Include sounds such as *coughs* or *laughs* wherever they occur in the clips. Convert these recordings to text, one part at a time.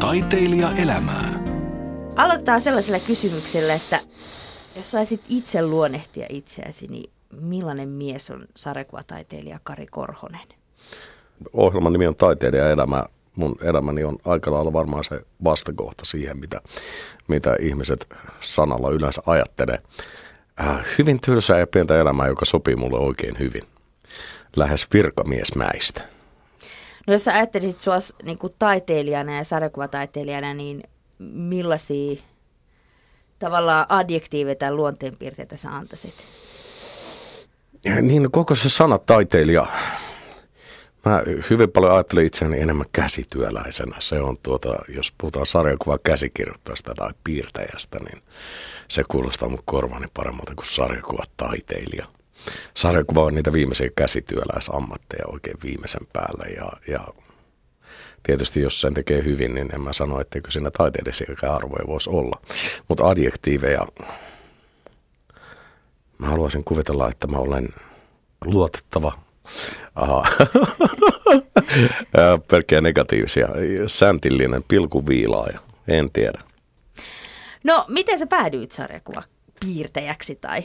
Taiteilija elämää. Aloitetaan sellaisella kysymyksellä, että jos saisit itse luonnehtia itseäsi, niin millainen mies on sarjakuvataiteilija Kari Korhonen? Ohjelman nimi on Taiteilija elämä. Mun elämäni on aika lailla varmaan se vastakohta siihen, mitä, mitä ihmiset sanalla yleensä ajattelee. Äh, hyvin tylsää ja pientä elämää, joka sopii mulle oikein hyvin. Lähes virkamiesmäistä. No jos sä ajattelisit sua niin kuin taiteilijana ja sarjakuvataiteilijana, niin millaisia tavallaan adjektiiveja tai luonteenpiirteitä sä antaisit? Niin koko se sana taiteilija, mä hyvin paljon ajattelen itseäni enemmän käsityöläisenä. Se on tuota, jos puhutaan sarjakuva käsikirjoittajasta tai piirtäjästä, niin se kuulostaa mun korvani paremmalta kuin sarjakuva taiteilija. Sarjakuva on niitä viimeisiä käsityöläisammatteja oikein viimeisen päälle ja, ja tietysti jos sen tekee hyvin, niin en mä sano, etteikö siinä taiteellisia arvoja voisi olla. Mutta adjektiiveja, mä haluaisin kuvitella, että mä olen luotettava. *laughs* Pelkkiä negatiivisia. Säntillinen, pilkuviilaaja. En tiedä. No, miten sä päädyit sarjakuva piirtäjäksi tai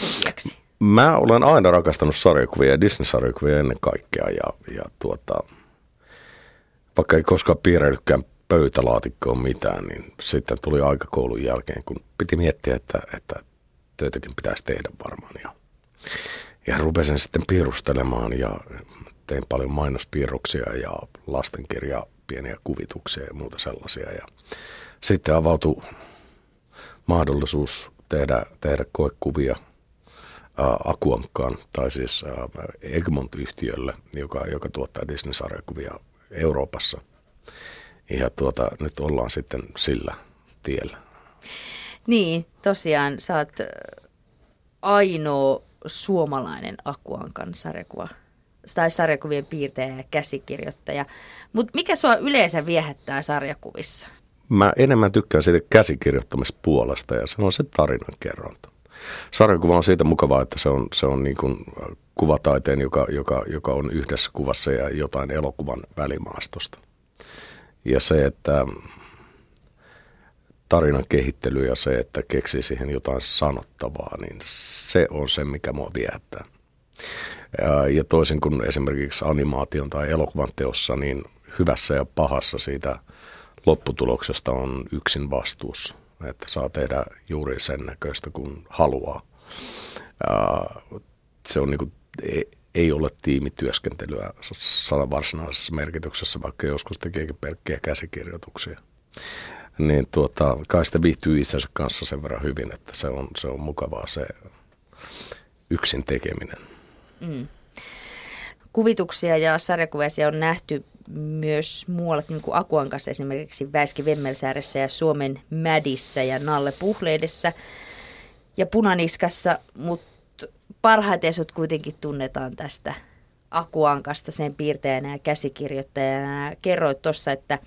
tekijäksi? Mä olen aina rakastanut sarjakuvia ja Disney-sarjakuvia ennen kaikkea. Ja, ja tuota, vaikka ei koskaan piirrellytkään pöytälaatikkoon mitään, niin sitten tuli aika koulun jälkeen, kun piti miettiä, että, että töitäkin pitäisi tehdä varmaan. Ja, ja rupesin sitten piirustelemaan ja tein paljon mainospiirroksia ja lastenkirja, pieniä kuvituksia ja muuta sellaisia. Ja sitten avautui mahdollisuus tehdä, tehdä koekuvia – Akuankkaan, tai siis Egmont-yhtiölle, joka, joka tuottaa Disney-sarjakuvia Euroopassa. Ja tuota, nyt ollaan sitten sillä tiellä. Niin, tosiaan sä oot ainoa suomalainen Akuankan sarjakuva tai sarjakuvien piirtäjä ja käsikirjoittaja. Mutta mikä sua yleensä viehättää sarjakuvissa? Mä enemmän tykkään siitä käsikirjoittamispuolesta ja se on se tarinan kerronta sarjakuva on siitä mukavaa, että se on, se on niin kuin kuvataiteen, joka, joka, joka on yhdessä kuvassa ja jotain elokuvan välimaastosta. Ja se, että tarinan kehittely ja se, että keksii siihen jotain sanottavaa, niin se on se, mikä mua viehättää. Ja, ja toisin kuin esimerkiksi animaation tai elokuvan teossa, niin hyvässä ja pahassa siitä lopputuloksesta on yksin vastuussa että saa tehdä juuri sen näköistä kuin haluaa. Se on niin kuin, ei ole tiimityöskentelyä varsinaisessa merkityksessä, vaikka joskus tekeekin pelkkiä käsikirjoituksia. Niin tuota, kai sitä viihtyy itsensä kanssa sen verran hyvin, että se on, se on mukavaa se yksin tekeminen. Mm. Kuvituksia ja sarjakuvia on nähty myös muuallakin kuin Akuan kanssa esimerkiksi Väiski Vemmelsääressä ja Suomen Mädissä ja Nalle Puhleidessa ja Punaniskassa, mutta parhaiten sut kuitenkin tunnetaan tästä Akuankasta sen piirtäjänä ja käsikirjoittajana. Kerroit tuossa, että,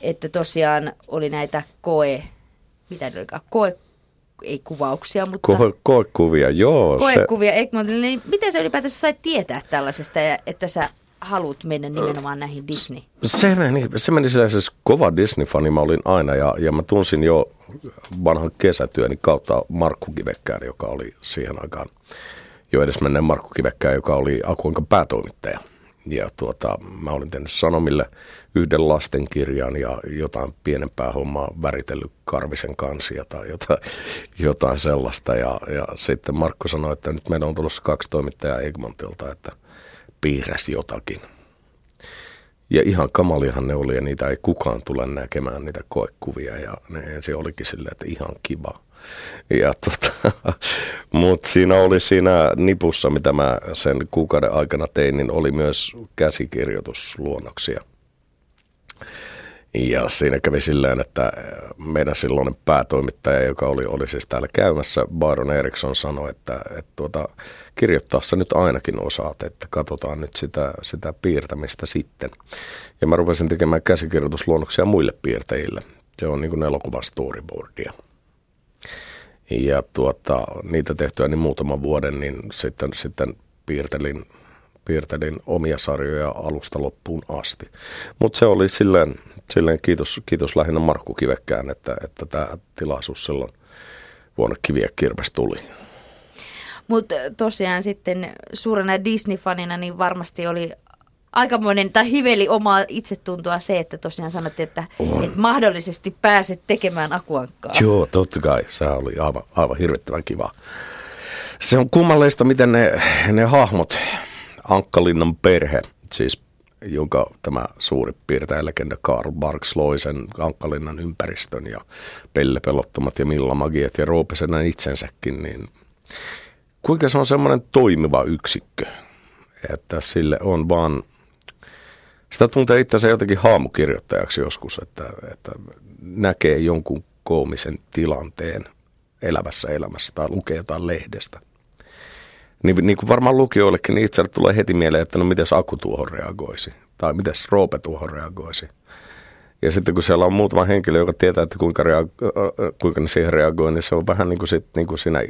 että tosiaan oli näitä koe, mitä ne olikaan, koe, ei kuvauksia, mutta... Ko- koekuvia, joo. Koekuvia, se... niin miten sä ylipäätänsä sait tietää tällaisesta, että sä haluat mennä nimenomaan näihin Disney? Se meni, se meni siis kova Disney-fani mä olin aina ja, ja mä tunsin jo vanhan kesätyöni kautta Markku Kivekkään, joka oli siihen aikaan jo edes menneen Markku Kivekkään, joka oli Akuankan päätoimittaja. Ja tuota, mä olin tehnyt Sanomille yhden lastenkirjan ja jotain pienempää hommaa väritellyt Karvisen kansia tai jotain, jotain sellaista. Ja, ja sitten Markku sanoi, että nyt meillä on tulossa kaksi toimittajaa Egmontilta, että – piirräsi jotakin. Ja ihan kamaliahan ne oli ja niitä ei kukaan tule näkemään niitä koekuvia ja ne ensin olikin silleen, että ihan kiva. Ja tota, *laughs* mutta siinä oli siinä nipussa, mitä mä sen kuukauden aikana tein, niin oli myös käsikirjoitusluonnoksia – ja siinä kävi silleen, että meidän silloinen päätoimittaja, joka oli, oli siis täällä käymässä, Byron Eriksson sanoi, että, että tuota, kirjoittaa sä nyt ainakin osaat, että katsotaan nyt sitä, sitä piirtämistä sitten. Ja mä rupesin tekemään käsikirjoitusluonnoksia muille piirtäjille. Se on niin kuin elokuvan storyboardia. Ja tuota, niitä tehtyä niin muutaman vuoden, niin sitten, sitten piirtelin piirtelin omia sarjoja alusta loppuun asti. Mutta se oli silleen, silleen kiitos, kiitos lähinnä Markku Kivekkään, että, että tämä tilaisuus silloin vuonna Kiviä Kirves tuli. Mutta tosiaan sitten suurena Disney-fanina niin varmasti oli aikamoinen, tai hiveli omaa itsetuntoa se, että tosiaan sanottiin, että, että mahdollisesti pääset tekemään akuankkaa. Joo, totta kai. Se oli aivan, aivan hirvittävän kiva. Se on kummallista, miten ne, ne hahmot, Ankkalinnan perhe, siis jonka tämä suuri piirtäjälegenda Karl Barks loi sen Ankkalinnan ympäristön ja Pelle Pelottomat ja Milla Magiet ja Roopesenen itsensäkin, niin kuinka se on semmoinen toimiva yksikkö, että sille on vaan, sitä tuntee itse jotenkin haamukirjoittajaksi joskus, että, että näkee jonkun koomisen tilanteen elävässä elämässä tai lukee jotain lehdestä. Niin, niin kuin varmaan lukijoillekin, niin itselle tulee heti mieleen, että no miten Aku tuohon reagoisi tai miten Roope tuohon reagoisi. Ja sitten kun siellä on muutama henkilö, joka tietää, että kuinka, reago- kuinka ne siihen reagoi, niin se on vähän niin kuin, sit, niin kuin siinä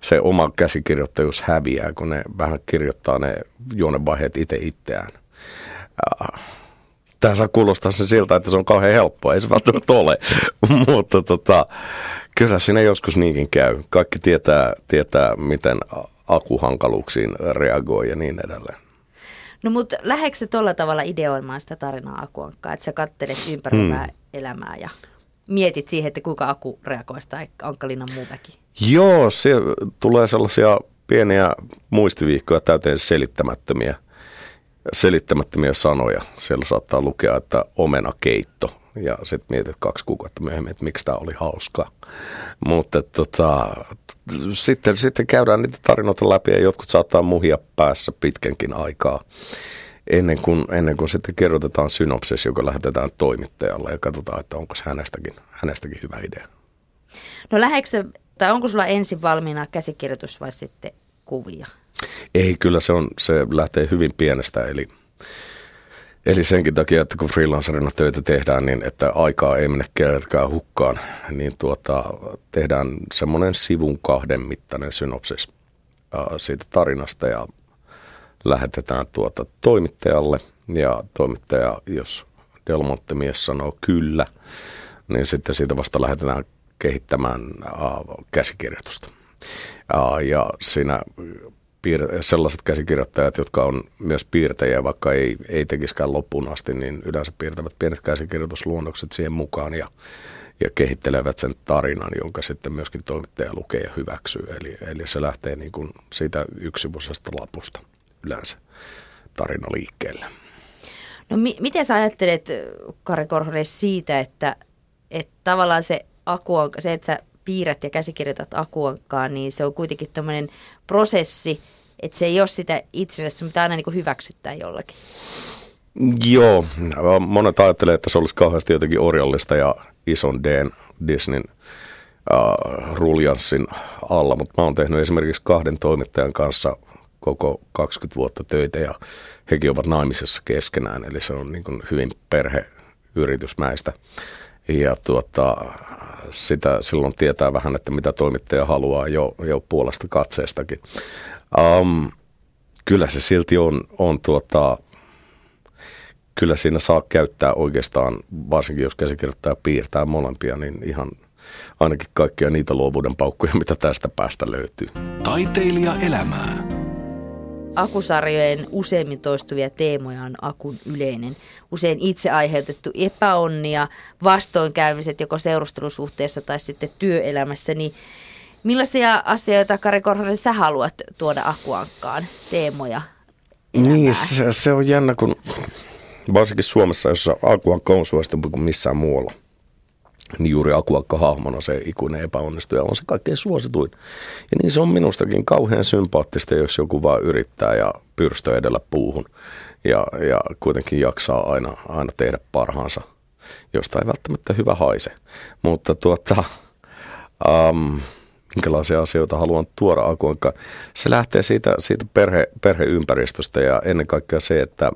se oma käsikirjoittajuus häviää, kun ne vähän kirjoittaa ne juonevaiheet itse itseään. Tämä saa kuulostaa se siltä, että se on kauhean helppoa, ei se välttämättä ole, *laughs* mutta tota, kyllä siinä joskus niinkin käy. Kaikki tietää, tietää miten akuhankaluuksiin reagoi ja niin edelleen. No mutta lähdetkö tuolla tavalla ideoimaan sitä tarinaa Akuankkaa, että sä kattelet ympäröivää hmm. elämää ja mietit siihen, että kuinka Aku reagoisi tai Ankkalinnan muu väki? Joo, se tulee sellaisia pieniä muistiviikkoja täyteen selittämättömiä, selittämättömiä sanoja. Siellä saattaa lukea, että omenakeitto ja sitten mietit kaksi kuukautta myöhemmin, että miksi tämä oli hauskaa. Mutta tota, sitten, sitten käydään niitä tarinoita läpi ja jotkut saattaa muhia päässä pitkänkin aikaa ennen kuin, ennen kuin sitten kirjoitetaan synopsis, joka lähetetään toimittajalle ja katsotaan, että onko hänestäkin, hänestäkin hyvä idea. No läheksä, tai onko sulla ensin valmiina käsikirjoitus vai sitten kuvia? Ei, kyllä se, on, se lähtee hyvin pienestä, eli Eli senkin takia, että kun freelancerina töitä tehdään, niin että aikaa ei mene kenellekään hukkaan, niin tuota, tehdään semmoinen sivun kahden mittainen synopsis ää, siitä tarinasta ja lähetetään tuota toimittajalle. Ja toimittaja, jos Delmonte mies sanoo kyllä, niin sitten siitä vasta lähetetään kehittämään ää, käsikirjoitusta. Ää, ja siinä piir- sellaiset käsikirjoittajat, jotka on myös piirtäjiä, vaikka ei, ei tekisikään loppuun asti, niin yleensä piirtävät pienet käsikirjoitusluonnokset siihen mukaan ja, ja kehittelevät sen tarinan, jonka sitten myöskin toimittaja lukee ja hyväksyy. Eli, eli se lähtee niin kuin siitä yksivuisesta lapusta yleensä tarina liikkeelle. No mi- miten sä ajattelet, Kari Korhonen, siitä, että, että tavallaan se aku on, se, että sä piirrät ja käsikirjoitat akuankkaan, niin se on kuitenkin tämmöinen prosessi, että se ei ole sitä itsellesi, mutta aina niin hyväksyttää jollakin. Joo, monet ajattelee, että se olisi kauheasti jotenkin orjallista ja ison D Disneyn äh, ruljanssin alla, mutta mä oon tehnyt esimerkiksi kahden toimittajan kanssa koko 20 vuotta töitä ja hekin ovat naimisessa keskenään, eli se on niin kuin hyvin perheyritysmäistä. Ja tuota, sitä silloin tietää vähän, että mitä toimittaja haluaa jo, jo puolesta katseestakin. Um, kyllä se silti on, on tuota, kyllä siinä saa käyttää oikeastaan, varsinkin jos käsikirjoittaja piirtää molempia, niin ihan ainakin kaikkia niitä luovuuden paukkuja, mitä tästä päästä löytyy. Taiteilija elämää. Akusarjojen useimmin toistuvia teemoja on akun yleinen, usein itse aiheutettu epäonnia, vastoinkäymiset joko seurustelusuhteessa tai sitten työelämässä, niin millaisia asioita, Kari Korhonen, sä haluat tuoda akuankkaan, teemoja? Niin, se, se on jännä, kun varsinkin Suomessa, jossa akuankka on suositumpi kuin missään muualla – niin juuri Akuakka hahmona se ikuinen epäonnistuja on se kaikkein suosituin. Ja niin se on minustakin kauhean sympaattista, jos joku vaan yrittää ja pyrstö edellä puuhun ja, ja kuitenkin jaksaa aina, aina tehdä parhaansa, josta ei välttämättä hyvä haise. Mutta tuota, um, minkälaisia asioita haluan tuoda Akuankka. Se lähtee siitä, siitä perhe, perheympäristöstä ja ennen kaikkea se, että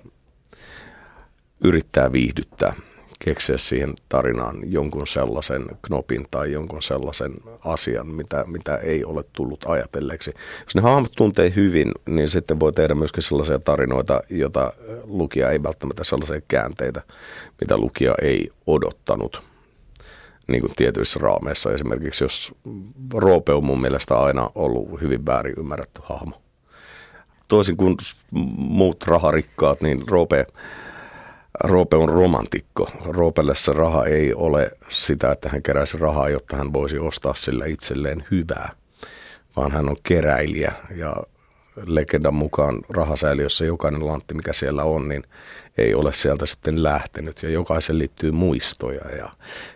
yrittää viihdyttää – keksiä siihen tarinaan jonkun sellaisen knopin tai jonkun sellaisen asian, mitä, mitä ei ole tullut ajatelleeksi. Jos ne hahmot tuntee hyvin, niin sitten voi tehdä myöskin sellaisia tarinoita, joita lukija ei välttämättä sellaisia käänteitä, mitä lukija ei odottanut. Niin kuin tietyissä raameissa esimerkiksi, jos Roope on mun mielestä aina ollut hyvin väärin ymmärretty hahmo. Toisin kuin muut raharikkaat, niin Roope Roope on romantikko. Roopelle se raha ei ole sitä, että hän keräisi rahaa, jotta hän voisi ostaa sillä itselleen hyvää, vaan hän on keräilijä. Ja legendan mukaan rahasäiliössä jokainen lantti, mikä siellä on, niin ei ole sieltä sitten lähtenyt. Ja jokaisen liittyy muistoja ja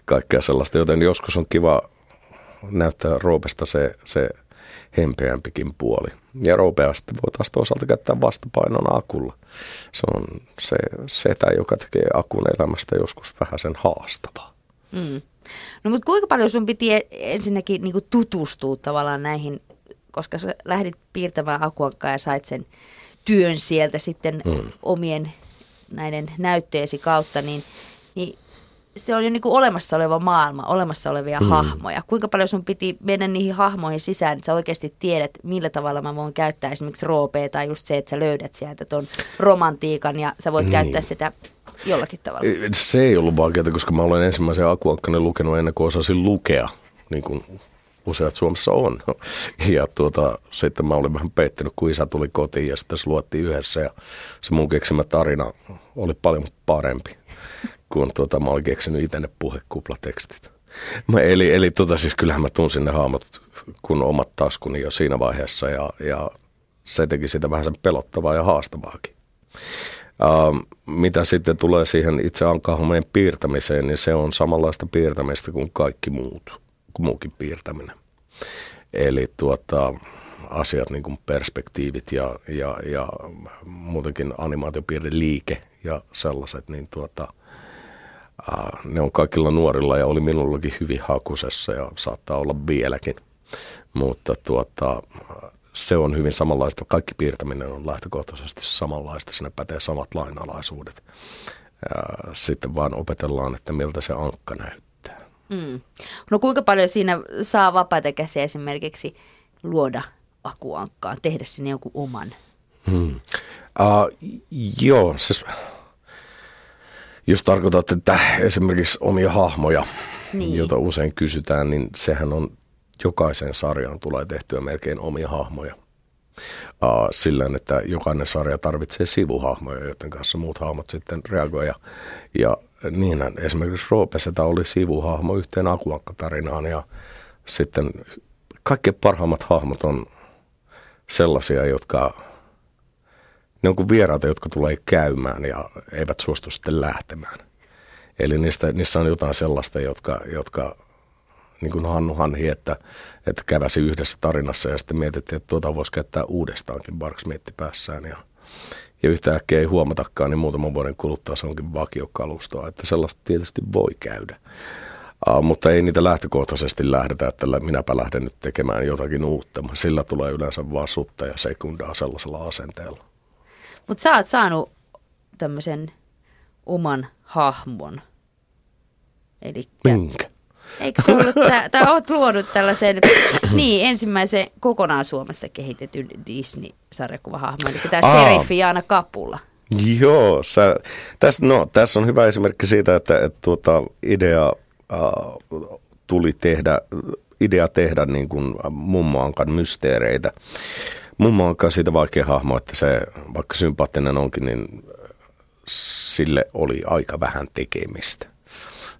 kaikkea sellaista, joten joskus on kiva näyttää Roopesta se, se hempeämpikin puoli. Ja Roopea sitten voi taas toisaalta käyttää vastapainona akulla. Se on se setä, joka tekee akun elämästä joskus vähän sen haastavaa. Mm. No mutta kuinka paljon sun piti ensinnäkin niin tutustua tavallaan näihin, koska sä lähdit piirtämään akuankkaa ja sait sen työn sieltä sitten mm. omien näiden näytteesi kautta, niin se on jo niin kuin olemassa oleva maailma, olemassa olevia mm. hahmoja. Kuinka paljon sun piti mennä niihin hahmoihin sisään, että sä oikeasti tiedät, millä tavalla mä voin käyttää esimerkiksi roopea tai just se, että sä löydät sieltä ton romantiikan ja sä voit niin. käyttää sitä jollakin tavalla. Se ei ollut vaikeaa, koska mä olen ensimmäisen akuankkanen lukenut ennen kuin osasin lukea, niin kuin useat Suomessa on. *laughs* Ja tuota, sitten mä olin vähän pettänyt, kun isä tuli kotiin ja sitten se luettiin yhdessä ja se mun keksimä tarina oli paljon parempi kun tuota, mä olin keksinyt itse ne puhekuplatekstit. Mä, eli eli tota, siis kyllähän mä tunsin ne haamot kun omat taskuni jo siinä vaiheessa ja, ja se teki sitä vähän sen pelottavaa ja haastavaakin. Uh, mitä sitten tulee siihen itse ankahomeen piirtämiseen, niin se on samanlaista piirtämistä kuin kaikki muut, muukin piirtäminen. Eli tuota, asiat niin kuin perspektiivit ja, ja, ja muutenkin animaatiopiirre liike ja sellaiset, niin tuota, ne on kaikilla nuorilla ja oli minullakin hyvin hakusessa ja saattaa olla vieläkin. Mutta tuota, se on hyvin samanlaista. Kaikki piirtäminen on lähtökohtaisesti samanlaista. Sinne pätee samat lainalaisuudet. Sitten vaan opetellaan, että miltä se ankka näyttää. Mm. No kuinka paljon siinä saa vapaita käsiä esimerkiksi luoda akuankkaan, tehdä sinne joku oman? Hmm. Uh, joo, siis jos tarkoitat, että esimerkiksi omia hahmoja, niin. joita usein kysytään, niin sehän on jokaisen sarjan tulee tehtyä melkein omia hahmoja. Sillä että jokainen sarja tarvitsee sivuhahmoja, joiden kanssa muut hahmot sitten reagoivat. Ja niinhän esimerkiksi Roopesetä oli sivuhahmo yhteen Akuankka-tarinaan ja sitten kaikkein parhaimmat hahmot on sellaisia, jotka ne on kuin vieraita, jotka tulee käymään ja eivät suostu sitten lähtemään. Eli niistä, niissä on jotain sellaista, jotka, jotka niin kuin Hannu Hanhi, että, että käväsi yhdessä tarinassa ja sitten mietittiin, että tuota voisi käyttää uudestaankin, Barks mietti päässään ja, ja yhtäkkiä ei huomatakaan, niin muutaman vuoden kuluttua se onkin vakiokalustoa, että sellaista tietysti voi käydä. Uh, mutta ei niitä lähtökohtaisesti lähdetä, että minäpä lähden nyt tekemään jotakin uutta. Sillä tulee yleensä vaan sutta ja sekundaa sellaisella asenteella. Mutta sä oot saanut tämmöisen oman hahmon. Eli Minkä? Eikö se ollut, tä, tai oot luonut tällaisen, *coughs* niin ensimmäisen kokonaan Suomessa kehitetyn Disney-sarjakuvahahmon, eli tämä Seriffi Jaana Kapula. Joo, sä, tässä, no, tässä on hyvä esimerkki siitä, että, että tuota, idea äh, tuli tehdä, idea tehdä niin kuin mummoankan mysteereitä. Mummo on siitä vaikea hahmo, että se, vaikka sympaattinen onkin, niin sille oli aika vähän tekemistä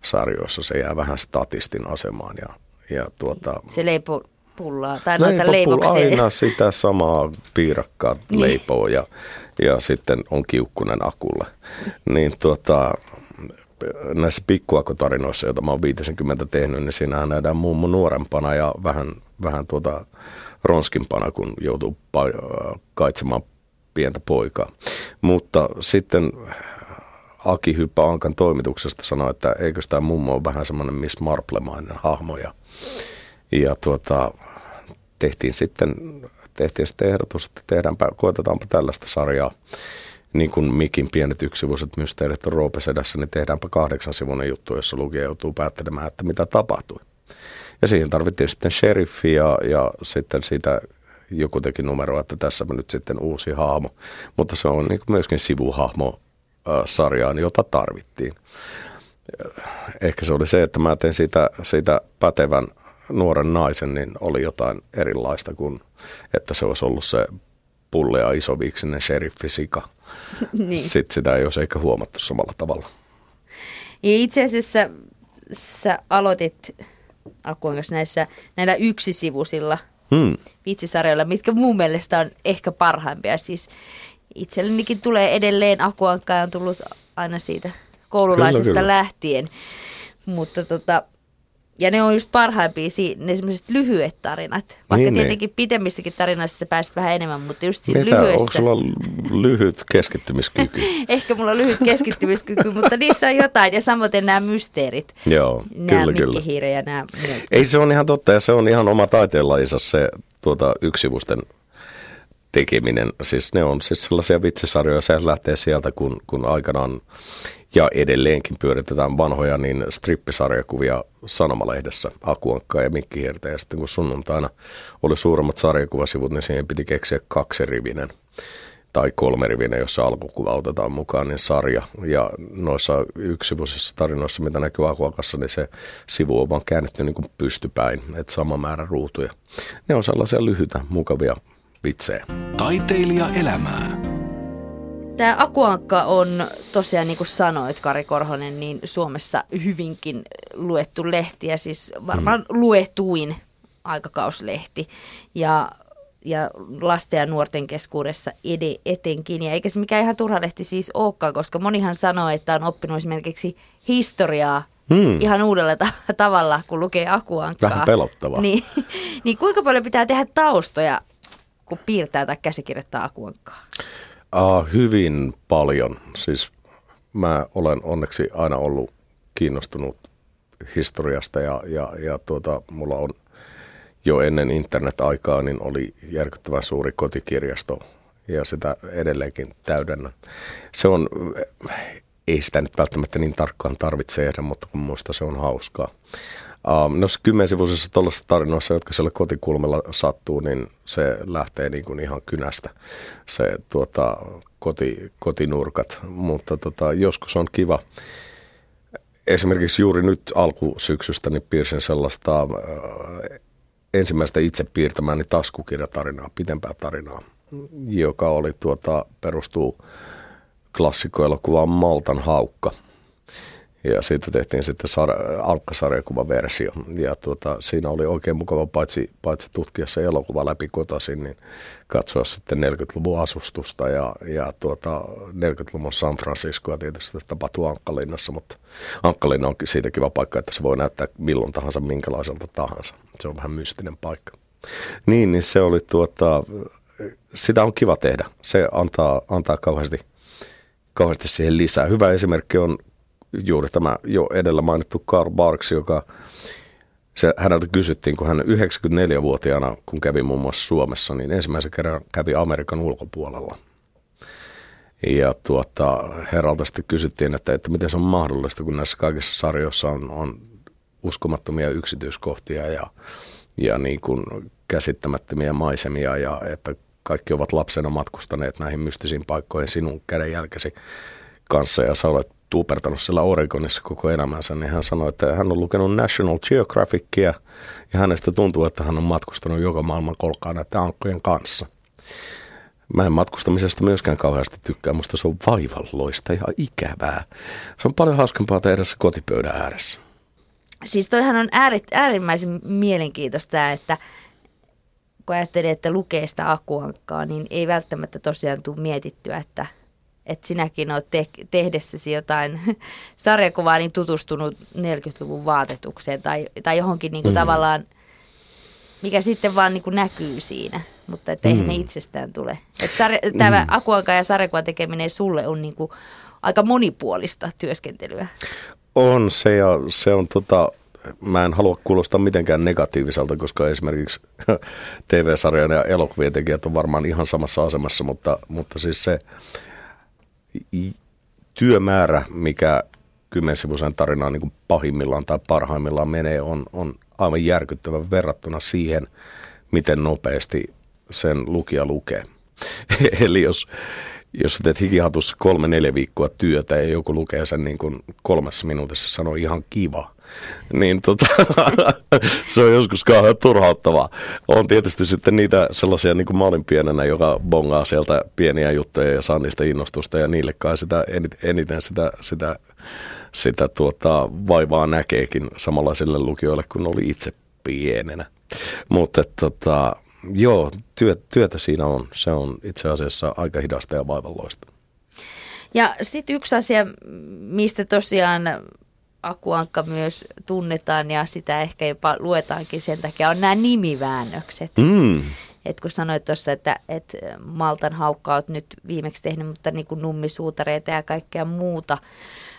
sarjoissa. Se jää vähän statistin asemaan. Ja, ja tuota, se leipo pullaa, tai noita leipoksia. Aina *laughs* sitä samaa piirakkaa niin. leipoo ja, ja sitten on kiukkunen akulle. Niin tuota, näissä pikkuakotarinoissa, joita mä oon 50 tehnyt, niin siinä nähdään mummo nuorempana ja vähän, vähän tuota, ronskimpana, kun joutuu kaitsemaan pientä poikaa. Mutta sitten Aki Hyppä Ankan toimituksesta sanoi, että eikö tämä mummo ole vähän semmoinen Miss Marple-mainen hahmo. Ja, ja tuota, tehtiin sitten, tehtiin sitten ehdotus, että tehdäänpä, koetetaanpa tällaista sarjaa. niin kuin Mikin pienet yksivuiset mysteerit on Roopesedässä, niin tehdäänpä kahdeksan sivunen juttu, jossa lukija joutuu päättelemään, että mitä tapahtui. Ja siihen tarvittiin sitten sheriffi ja, ja sitten siitä joku teki numero, että tässä on nyt sitten uusi hahmo. Mutta se on niin myöskin sivuhahmo sarjaan, jota tarvittiin. Ehkä se oli se, että mä tein siitä, siitä pätevän nuoren naisen, niin oli jotain erilaista kuin, että se olisi ollut se pullea isoviiksinen sheriffi-sika. *laughs* niin. Sitten sitä ei olisi ehkä huomattu samalla tavalla. Ja itse asiassa sä aloitit Akuan näissä, näillä yksisivusilla hmm. vitsisarjoilla, mitkä mun mielestä on ehkä parhaimpia. Siis itsellenikin tulee edelleen Akuankka on tullut aina siitä koululaisesta kyllä, kyllä. lähtien. Mutta tota, ja ne on just parhaimpia, ne semmoiset lyhyet tarinat. Vaikka niin, niin. tietenkin niin. pitemmissäkin tarinoissa sä pääset vähän enemmän, mutta just siinä Mitä, lyhyessä... Onko sulla lyhyt keskittymiskyky? *laughs* Ehkä mulla on lyhyt keskittymiskyky, mutta niissä on jotain. Ja samoin nämä mysteerit. Joo, nämä kyllä, kyllä. ja nämä Ei se on ihan totta ja se on ihan oma taiteenlajinsa se tuota, yksivusten tekeminen. Siis ne on siis sellaisia vitsisarjoja, se lähtee sieltä, kun, kun aikanaan ja edelleenkin pyöritetään vanhoja niin strippisarjakuvia Sanomalehdessä, Akuankka ja Mikki Hirte. Ja sitten kun sunnuntaina oli suuremmat sarjakuvasivut, niin siihen piti keksiä kaksirivinen tai kolmerivinen, jossa alkukuva otetaan mukaan, niin sarja. Ja noissa yksivuisissa tarinoissa, mitä näkyy Akuakassa, niin se sivu on vaan käännetty niin kuin pystypäin, että sama määrä ruutuja. Ne on sellaisia lyhyitä, mukavia vitsejä. Taiteilija elämää. Tämä Akuankka on tosiaan, niin kuin sanoit Kari Korhonen, niin Suomessa hyvinkin luettu lehti ja siis varmaan mm. luetuin aikakauslehti. Ja ja lasten ja nuorten keskuudessa ede, etenkin. Ja eikä se mikään ihan turha lehti siis olekaan, koska monihan sanoo, että on oppinut esimerkiksi historiaa hmm. ihan uudella ta- tavalla, kun lukee Akuankkaa. Vähän pelottavaa. Niin, niin kuinka paljon pitää tehdä taustoja, kun piirtää tai käsikirjoittaa Akuankkaa? Uh, hyvin paljon. Siis mä olen onneksi aina ollut kiinnostunut historiasta ja, ja, ja tuota, mulla on jo ennen internet-aikaa niin oli järkyttävän suuri kotikirjasto ja sitä edelleenkin täydennä. Se on, ei sitä nyt välttämättä niin tarkkaan tarvitse tehdä, mutta kun muista se on hauskaa. Um, no kymmensivuisessa tuollaisessa tarinoissa, jotka siellä kotikulmalla sattuu, niin se lähtee niin kuin ihan kynästä, se tuota, koti, kotinurkat. Mutta tota, joskus on kiva. Esimerkiksi juuri nyt alkusyksystä niin piirsin sellaista äh, ensimmäistä itse piirtämääni taskukirjatarinaa, pitempää tarinaa, joka oli tuota, perustuu klassikkoelokuvaan Maltan haukka – ja siitä tehtiin sitten sar- alkkasarjakuvaversio. Ja tuota, siinä oli oikein mukava paitsi, paitsi tutkia se elokuva läpi kotasin, niin katsoa sitten 40-luvun asustusta ja, ja tuota, 40-luvun San Franciscoa tietysti se tapahtui Ankkalinnassa, mutta Ankkalinna on siitä kiva paikka, että se voi näyttää milloin tahansa, minkälaiselta tahansa. Se on vähän mystinen paikka. Niin, niin se oli tuota, sitä on kiva tehdä. Se antaa, antaa kauheasti, kauheasti siihen lisää. Hyvä esimerkki on juuri tämä jo edellä mainittu Karl Barks, joka se, häneltä kysyttiin, kun hän 94-vuotiaana, kun kävi muun muassa Suomessa, niin ensimmäisen kerran kävi Amerikan ulkopuolella. Ja tuota, herralta sitten kysyttiin, että, että miten se on mahdollista, kun näissä kaikissa sarjoissa on, on uskomattomia yksityiskohtia ja, ja niin kuin käsittämättömiä maisemia ja että kaikki ovat lapsena matkustaneet näihin mystisiin paikkoihin sinun kädenjälkesi kanssa ja sä olet tuupertanut siellä Oregonissa koko elämänsä, niin hän sanoi, että hän on lukenut National Geographicia ja hänestä tuntuu, että hän on matkustanut joka maailman kolkkaan näiden ankkojen kanssa. Mä en matkustamisesta myöskään kauheasti tykkää, musta se on vaivalloista ja ikävää. Se on paljon hauskempaa tehdä se kotipöydän ääressä. Siis toihan on äärimmäisen mielenkiintoista, että kun ajattelee, että lukee sitä akuankkaa, niin ei välttämättä tosiaan tule mietittyä, että – että sinäkin olet te- tehdessäsi jotain *laughs* sarjakuvaa niin tutustunut 40-luvun vaatetukseen tai, tai johonkin niin kuin mm. tavallaan, mikä sitten vaan niin kuin näkyy siinä, mutta että eihän mm. ne itsestään tule. Että sarja, tämä mm. akuanka ja sarjakuvan tekeminen sulle on niin kuin aika monipuolista työskentelyä. On se ja se on tota, mä en halua kuulostaa mitenkään negatiiviselta, koska esimerkiksi *laughs* TV-sarjan ja elokuvien tekijät on varmaan ihan samassa asemassa, mutta, mutta siis se, työmäärä, mikä kymmensivuisen tarinaan niin pahimmillaan tai parhaimmillaan menee, on, on aivan järkyttävä verrattuna siihen, miten nopeasti sen lukija lukee. *laughs* Eli jos, jos teet hikihatussa kolme, neljä viikkoa työtä ja joku lukee sen niin kuin kolmessa minuutissa sanoo ihan kiva, niin tota, *laughs* se on joskus kauhean turhauttavaa. On tietysti sitten niitä sellaisia, niin kuin mä olin pienenä, joka bongaa sieltä pieniä juttuja ja saa niistä innostusta ja niille kai sitä eniten sitä, sitä, sitä tuota, vaivaa näkeekin samanlaisille lukijoille kuin oli itse pienenä. Mutta tota, joo, työ, työtä siinä on. Se on itse asiassa aika hidasta ja vaivalloista. Ja sitten yksi asia, mistä tosiaan Akuankka myös tunnetaan ja sitä ehkä jopa luetaankin sen takia, on nämä nimiväännökset. Mm. Et kun sanoit tuossa, että, että Maltan haukka oot nyt viimeksi tehnyt, mutta niin kuin nummisuutareita ja kaikkea muuta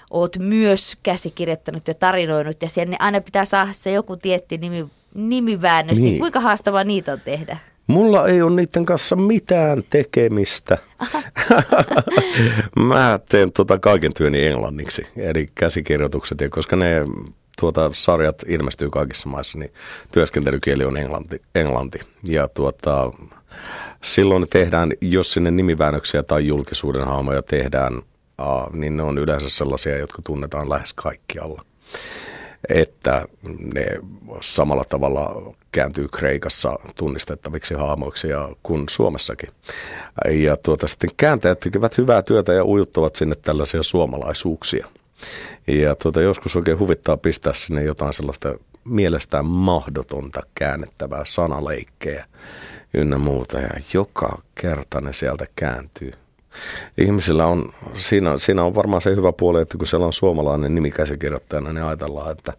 oot myös käsikirjoittanut ja tarinoinut ja siellä aina pitää saada se joku tietty nimi, nimiväännös. Niin. niin kuinka haastavaa niitä on tehdä? Mulla ei ole niiden kanssa mitään tekemistä. *laughs* Mä teen tota kaiken työni englanniksi, eli käsikirjoitukset, ja koska ne tuota, sarjat ilmestyy kaikissa maissa, niin työskentelykieli on englanti. englanti. Ja tuota, silloin ne tehdään, jos sinne nimiväännöksiä tai julkisuuden haamoja tehdään, niin ne on yleensä sellaisia, jotka tunnetaan lähes kaikkialla että ne samalla tavalla kääntyy Kreikassa tunnistettaviksi haamoiksi ja kuin Suomessakin. Ja tuota, sitten kääntäjät tekevät hyvää työtä ja ujuttavat sinne tällaisia suomalaisuuksia. Ja tuota, joskus oikein huvittaa pistää sinne jotain sellaista mielestään mahdotonta käännettävää sanaleikkejä ynnä muuta. Ja joka kerta ne sieltä kääntyy ihmisillä on, siinä, siinä on varmaan se hyvä puoli, että kun siellä on suomalainen nimikäsikirjoittajana, niin ajatellaan, että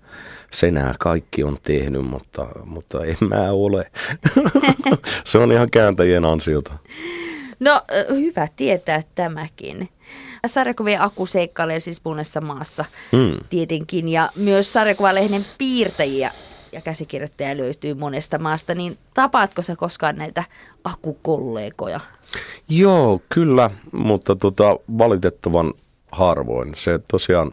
se nämä kaikki on tehnyt, mutta, mutta en mä ole. *laughs* se on ihan kääntäjien ansiota. No hyvä tietää tämäkin. Sarjakuvien Aku seikkailee siis monessa maassa hmm. tietenkin ja myös sarjakuvalehden piirtäjiä ja käsikirjoittaja löytyy monesta maasta, niin tapaatko sä koskaan näitä akukollegoja? Joo, kyllä, mutta tota, valitettavan harvoin. Se tosiaan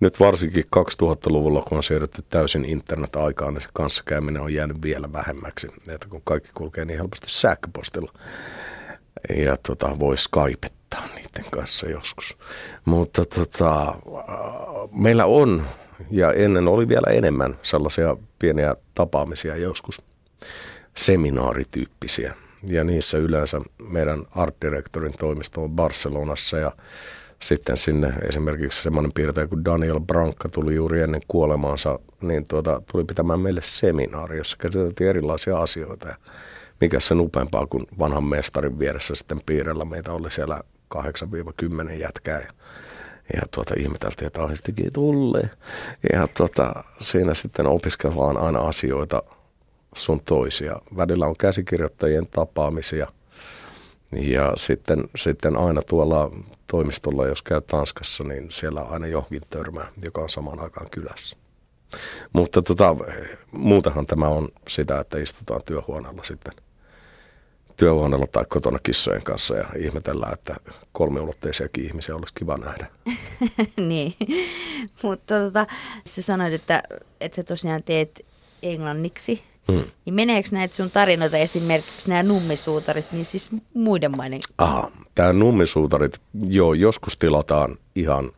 nyt varsinkin 2000-luvulla, kun on siirrytty täysin internet-aikaan, niin se kanssakäyminen on jäänyt vielä vähemmäksi, että kun kaikki kulkee niin helposti sähköpostilla. Ja tota, voi skypettaa niiden kanssa joskus. Mutta tota, meillä on, ja ennen oli vielä enemmän sellaisia pieniä tapaamisia joskus, seminaarityyppisiä niissä yleensä meidän art directorin toimisto on Barcelonassa ja sitten sinne esimerkiksi semmoinen piirtäjä kuin Daniel Branca tuli juuri ennen kuolemaansa, niin tuota, tuli pitämään meille seminaari, jossa käsiteltiin erilaisia asioita. Ja mikä se upeampaa kuin vanhan mestarin vieressä sitten piirrellä. Meitä oli siellä 8-10 jätkää ja, ja tuota, ihmeteltiin, että ahdistikin tulee. Ja tuota, siinä sitten opiskellaan aina asioita sun toisia. Välillä on käsikirjoittajien tapaamisia ja sitten, sitten aina tuolla toimistolla, jos käy Tanskassa, niin siellä aina johonkin törmää, joka on samaan aikaan kylässä. Mutta tota, muutenhan tämä on sitä, että istutaan työhuoneella sitten työhuoneella tai kotona kissojen kanssa ja ihmetellään, että kolmiulotteisiakin ihmisiä olisi kiva nähdä. *laughs* niin, mutta tota, sä sanoit, että, että sä tosiaan teet englanniksi Hmm. Niin meneekö näitä sun tarinoita esimerkiksi nämä nummisuutarit, niin siis muiden maiden? Aha, tämä nummisuutarit, joo, joskus tilataan ihan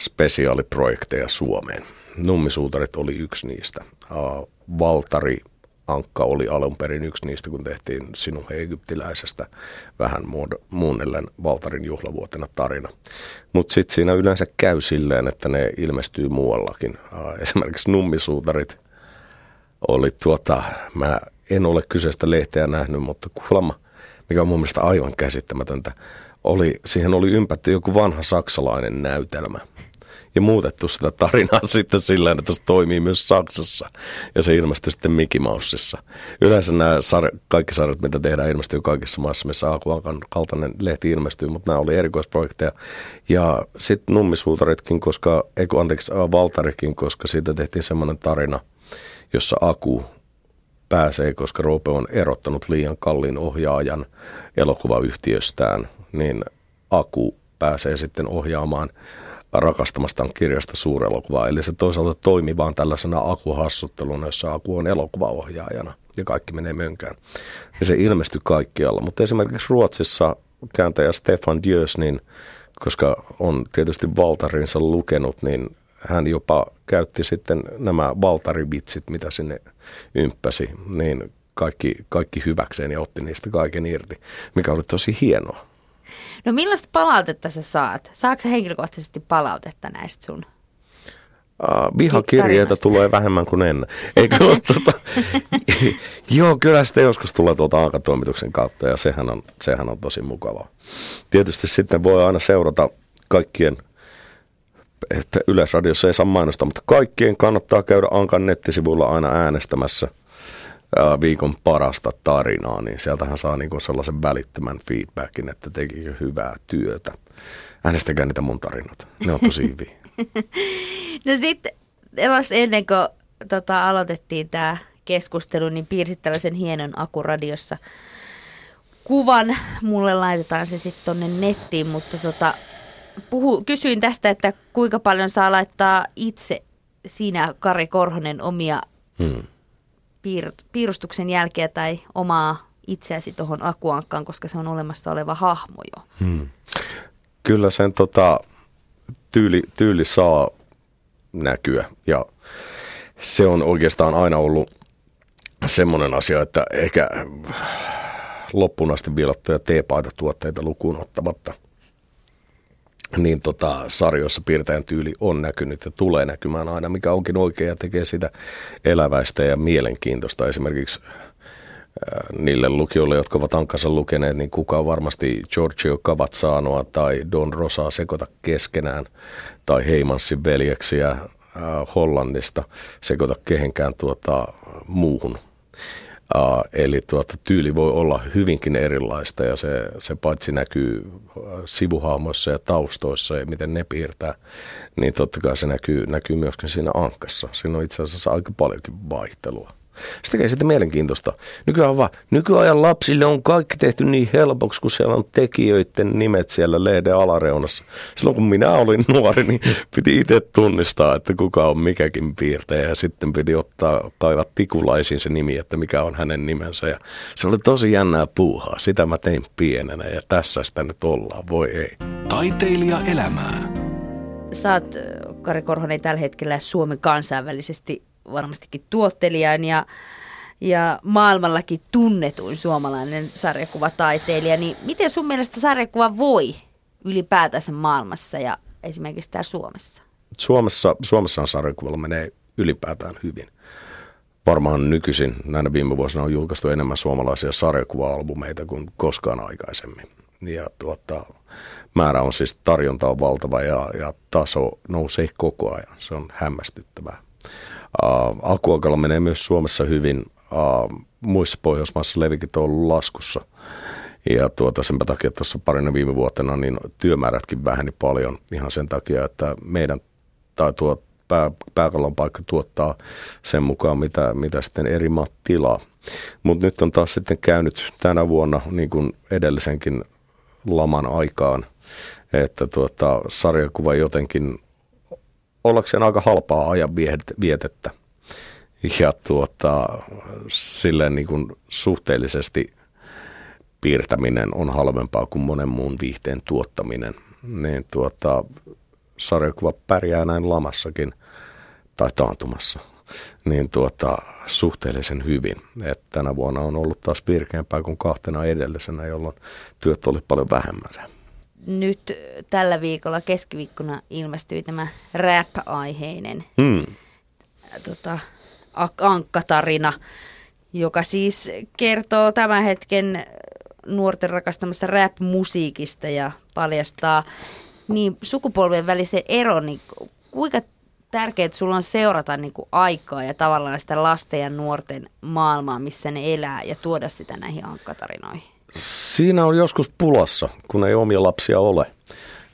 spesiaaliprojekteja Suomeen. Nummisuutarit oli yksi niistä. Uh, Valtari Ankka oli alun perin yksi niistä, kun tehtiin sinun egyptiläisestä vähän muunnellen Valtarin juhlavuotena tarina. Mutta sitten siinä yleensä käy silleen, että ne ilmestyy muuallakin. Esimerkiksi nummisuutarit – oli tuota, mä en ole kyseistä lehteä nähnyt, mutta kuulemma, mikä on mun mielestä aivan käsittämätöntä, oli, siihen oli ympätty joku vanha saksalainen näytelmä ja muutettu sitä tarinaa *laughs* sitten sillä että se toimii myös Saksassa ja se ilmestyi sitten Mickey Mousessa. Yleensä nämä sar- kaikki sarjat, mitä tehdään, ilmestyy kaikissa maissa, missä Akuankan kaltainen lehti ilmestyy, mutta nämä oli erikoisprojekteja. Ja sitten Nummisuutaritkin, koska, eikö anteeksi, Valtarikin, koska siitä tehtiin semmoinen tarina – jossa Aku pääsee, koska Roope on erottanut liian kalliin ohjaajan elokuvayhtiöstään, niin Aku pääsee sitten ohjaamaan rakastamastaan kirjasta suurelokuvaa. Eli se toisaalta toimi vaan tällaisena akuhassutteluna, jossa Aku on elokuvaohjaajana ja kaikki menee mönkään. Ja se ilmestyi kaikkialla. Mutta esimerkiksi Ruotsissa kääntäjä Stefan Diös, niin koska on tietysti Valtarinsa lukenut, niin hän jopa käytti sitten nämä valtarivitsit, mitä sinne ymppäsi, niin kaikki, kaikki hyväkseen ja otti niistä kaiken irti, mikä oli tosi hienoa. No millaista palautetta sä saat? Saatko sä henkilökohtaisesti palautetta näistä sun Uh, vihakirjeitä tulee vähemmän kuin ennen. Eikö ole, *laughs* tuota, joo, kyllä sitten joskus tulee tuolta aakatoimituksen kautta ja sehän on, sehän on tosi mukavaa. Tietysti sitten voi aina seurata kaikkien, että Yleisradiossa ei saa mainostaa, mutta kaikkien kannattaa käydä Ankan nettisivuilla aina äänestämässä viikon parasta tarinaa, niin sieltähän saa niin sellaisen välittömän feedbackin, että tekikö hyvää työtä. Äänestäkää niitä mun tarinat, ne on tosi hyviä. *laughs* no sitten ennen kuin tota, aloitettiin tämä keskustelu, niin piirsit tällaisen hienon akuradiossa kuvan. Mulle laitetaan se sitten tonne nettiin, mutta tota, puhu, kysyin tästä, että kuinka paljon saa laittaa itse sinä, Kari Korhonen, omia hmm. piir, piirustuksen jälkeä tai omaa itseäsi tuohon akuankkaan, koska se on olemassa oleva hahmo jo. Hmm. Kyllä sen tota, tyyli, tyyli saa näkyä ja se on oikeastaan aina ollut semmoinen asia, että ehkä loppuun asti viilattuja teepaitatuotteita lukuun ottamatta, niin tota, sarjoissa piirtäjän tyyli on näkynyt ja tulee näkymään aina, mikä onkin oikein ja tekee sitä eläväistä ja mielenkiintoista. Esimerkiksi niille lukijoille, jotka ovat Ankkansa lukeneet, niin kuka on varmasti Giorgio Cavazzanoa tai Don Rosaa sekoita keskenään, tai Heimansin veljeksiä äh, Hollannista sekoita kehenkään tuota, muuhun. Eli tuota, tyyli voi olla hyvinkin erilaista ja se, se paitsi näkyy sivuhahmoissa ja taustoissa ja miten ne piirtää, niin totta kai se näkyy, näkyy myöskin siinä ankassa. Siinä on itse asiassa aika paljonkin vaihtelua. Se tekee sitten mielenkiintoista. Nykyään vaan, nykyajan lapsille on kaikki tehty niin helpoksi, kun siellä on tekijöiden nimet siellä lehden alareunassa. Silloin kun minä olin *laughs* nuori, niin piti itse tunnistaa, että kuka on mikäkin piirtäjä. Ja sitten piti ottaa, kaivaa tikulaisiin se nimi, että mikä on hänen nimensä. Ja se oli tosi jännää puuhaa. Sitä mä tein pienenä ja tässä sitä nyt ollaan. Voi ei. Taiteilija elämää. Saat, Kari Korhonen, tällä hetkellä Suomen kansainvälisesti varmastikin tuottelijan ja, ja maailmallakin tunnetuin suomalainen sarjakuvataiteilija, niin miten sun mielestä sarjakuva voi ylipäätänsä maailmassa ja esimerkiksi täällä Suomessa? Suomessa, Suomessa on sarjakuvalla menee ylipäätään hyvin. Varmaan nykyisin näinä viime vuosina on julkaistu enemmän suomalaisia sarjakuva-albumeita kuin koskaan aikaisemmin. Ja tuota, määrä on siis, tarjonta on valtava ja, ja taso nousee koko ajan. Se on hämmästyttävää. Uh, Akuakalla menee myös Suomessa hyvin. Uh, muissa Pohjoismaissa levikit on ollut laskussa. Ja tuota, sen takia tuossa parina viime vuotena niin työmäärätkin väheni paljon ihan sen takia, että meidän tai tuo pää, pääkallon paikka tuottaa sen mukaan, mitä, mitä sitten eri maat tilaa. Mutta nyt on taas sitten käynyt tänä vuonna, niin kuin edellisenkin laman aikaan, että tuota, sarjakuva jotenkin ollakseen aika halpaa ajan vietettä. Ja tuota, silleen niin kuin suhteellisesti piirtäminen on halvempaa kuin monen muun viihteen tuottaminen. Niin tuota, sarjakuva pärjää näin lamassakin tai taantumassa niin tuota, suhteellisen hyvin. Et tänä vuonna on ollut taas virkeämpää kuin kahtena edellisenä, jolloin työt oli paljon vähemmän nyt tällä viikolla keskiviikkona ilmestyi tämä rap-aiheinen hmm. tota, ankkatarina, joka siis kertoo tämän hetken nuorten rakastamasta rap-musiikista ja paljastaa niin sukupolvien välisen eron, niin kuinka tärkeää sulla on seurata niin kuin aikaa ja tavallaan sitä lasten ja nuorten maailmaa, missä ne elää ja tuoda sitä näihin ankkatarinoihin? Siinä on joskus pulassa, kun ei omia lapsia ole.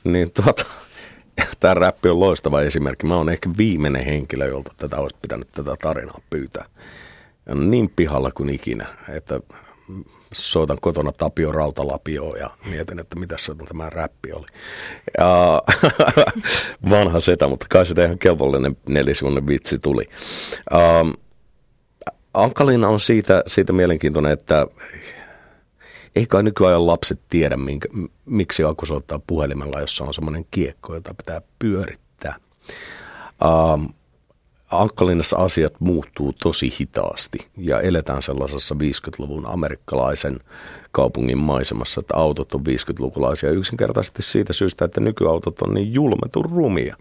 Niin tuota, *laughs* tämä räppi on loistava esimerkki. Mä oon ehkä viimeinen henkilö, jolta tätä olisi pitänyt tätä tarinaa pyytää. Niin pihalla kuin ikinä, että soitan kotona Tapio Rautalapioa ja mietin, että mitä se tämä räppi oli. Ja, *laughs* vanha setä, mutta kai sitä ihan kelvollinen nelisivuinen vitsi tuli. Um, Ankalina on siitä, siitä mielenkiintoinen, että ei kai nykyajan lapset tiedä, minkä, miksi Aku soittaa puhelimella, jossa on semmoinen kiekko, jota pitää pyörittää. Um, Ankkalinnassa asiat muuttuu tosi hitaasti ja eletään sellaisessa 50-luvun amerikkalaisen kaupungin maisemassa, että autot on 50-lukulaisia yksinkertaisesti siitä syystä, että nykyautot on niin julmetun rumia.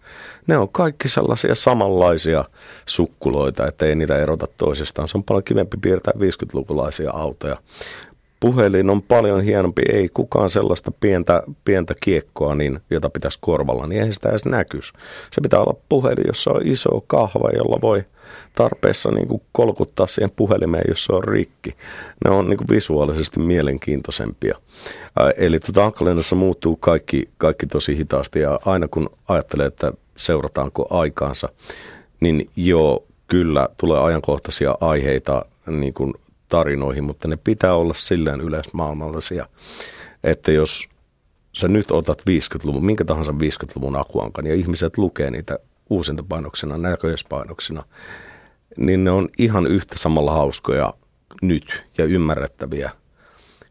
Ne on kaikki sellaisia samanlaisia sukkuloita, että ei niitä erota toisistaan. Se on paljon kivempi piirtää 50-lukulaisia autoja puhelin on paljon hienompi, ei kukaan sellaista pientä, pientä kiekkoa, niin, jota pitäisi korvalla, niin eihän sitä edes näkys. Se pitää olla puhelin, jossa on iso kahva, jolla voi tarpeessa niin kuin kolkuttaa siihen puhelimeen, jos se on rikki. Ne on niin kuin visuaalisesti mielenkiintoisempia. Ää, eli tuota muuttuu kaikki, kaikki tosi hitaasti ja aina kun ajattelee, että seurataanko aikaansa, niin joo, kyllä tulee ajankohtaisia aiheita niin kuin tarinoihin, mutta ne pitää olla silleen yleismaailmallisia, että jos sä nyt otat 50-luvun, minkä tahansa 50-luvun akuankan ja ihmiset lukee niitä uusintapainoksina, näköispainoksina, niin ne on ihan yhtä samalla hauskoja nyt ja ymmärrettäviä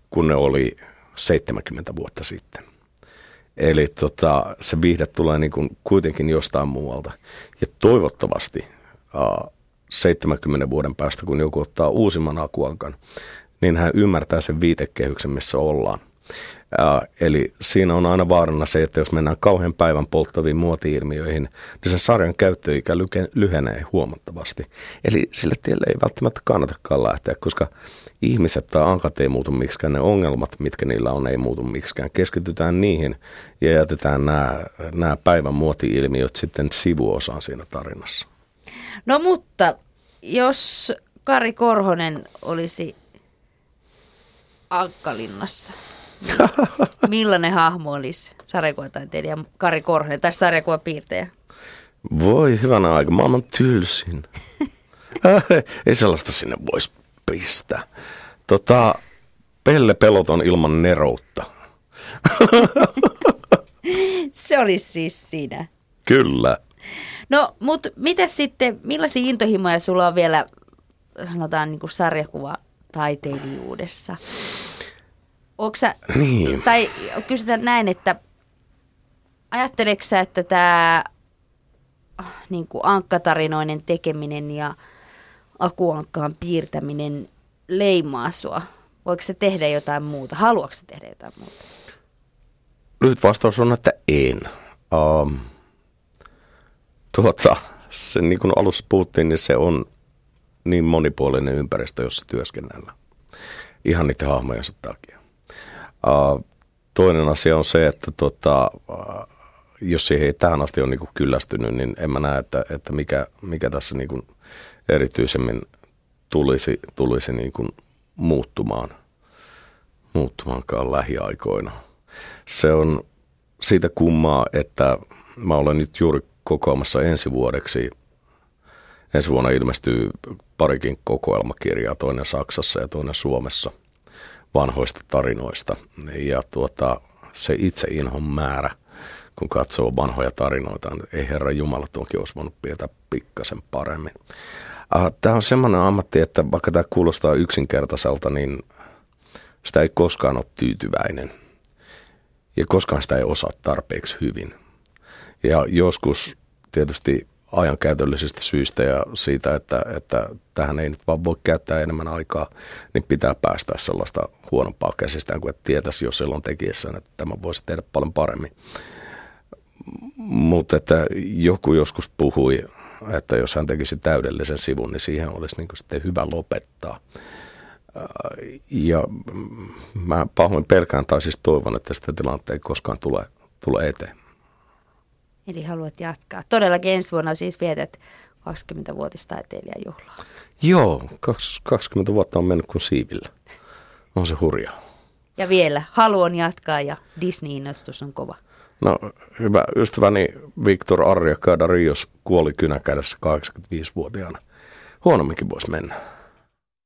kuin ne oli 70 vuotta sitten. Eli tota, se viihde tulee niin kuin kuitenkin jostain muualta. Ja toivottavasti 70 vuoden päästä, kun joku ottaa uusimman akuankan, niin hän ymmärtää sen viitekehyksen, missä ollaan. Ää, eli siinä on aina vaarana se, että jos mennään kauhean päivän polttaviin muoti-ilmiöihin, niin se sarjan käyttöikä lyhenee huomattavasti. Eli sille tielle ei välttämättä kannatakaan lähteä, koska ihmiset tai ankat ei muutu miksikään, ne ongelmat, mitkä niillä on, ei muutu miksikään. Keskitytään niihin ja jätetään nämä, nämä päivän muoti-ilmiöt sitten sivuosaan siinä tarinassa. No mutta jos Kari Korhonen olisi Ankkalinnassa, niin millainen hahmo olisi sarjakuvataiteilija Kari Korhonen tai sarjakuvapiirtejä? Voi hyvänä aika, maailman tylsin. *laughs* Ei sellaista sinne voisi pistää. Tota, Pelle Peloton ilman neroutta. *laughs* Se olisi siis sinä. Kyllä. No, mutta mitä sitten, millaisia intohimoja sulla on vielä, sanotaan niin kuin sarjakuva taiteilijuudessa? Sä, niin. tai kysytään näin, että ajatteleksä, sä, että tämä niin kuin ankkatarinoinen tekeminen ja akuankkaan piirtäminen leimaa sua? Voiko se tehdä jotain muuta? Haluatko se tehdä jotain muuta? Lyhyt vastaus on, että en. Um, Tuota, se, niin kuin alussa puhuttiin, niin se on niin monipuolinen ympäristö, jossa työskennellään. Ihan niiden hahmojensa takia. Uh, toinen asia on se, että tota, uh, jos siihen ei tähän asti ole niin kuin kyllästynyt, niin en mä näe, että, että mikä, mikä tässä niin kuin erityisemmin tulisi, tulisi niin kuin muuttumaan, muuttumaankaan lähiaikoina. Se on siitä kummaa, että mä olen nyt juuri kokoamassa ensi vuodeksi. Ensi vuonna ilmestyy parikin kokoelmakirjaa, toinen Saksassa ja toinen Suomessa vanhoista tarinoista. Ja tuota, se itse inhon määrä, kun katsoo vanhoja tarinoita, niin ei herra Jumala tuonkin olisi voinut pietää pikkasen paremmin. Tämä on semmoinen ammatti, että vaikka tämä kuulostaa yksinkertaiselta, niin sitä ei koskaan ole tyytyväinen. Ja koskaan sitä ei osaa tarpeeksi hyvin. Ja joskus tietysti ajankäytöllisistä syistä ja siitä, että, että tähän ei nyt vaan voi käyttää enemmän aikaa, niin pitää päästä sellaista huonompaa käsistään kuin että tietäisi jo silloin tekijässään, että tämä voisi tehdä paljon paremmin. Mutta että joku joskus puhui, että jos hän tekisi täydellisen sivun, niin siihen olisi niin sitten hyvä lopettaa. Ja mä pahoin pelkään tai siis toivon, että sitä tilanteen ei koskaan tule, tule eteen. Eli haluat jatkaa. Todellakin ensi vuonna siis vietät 20-vuotistaiteilijajuhlaa. Joo, 20 vuotta on mennyt kuin siivillä. On se hurjaa. Ja vielä, haluan jatkaa ja Disney-innostus on kova. No hyvä ystäväni Victor Arja Kadarios kuoli kynäkädessä 85-vuotiaana. Huonomminkin voisi mennä.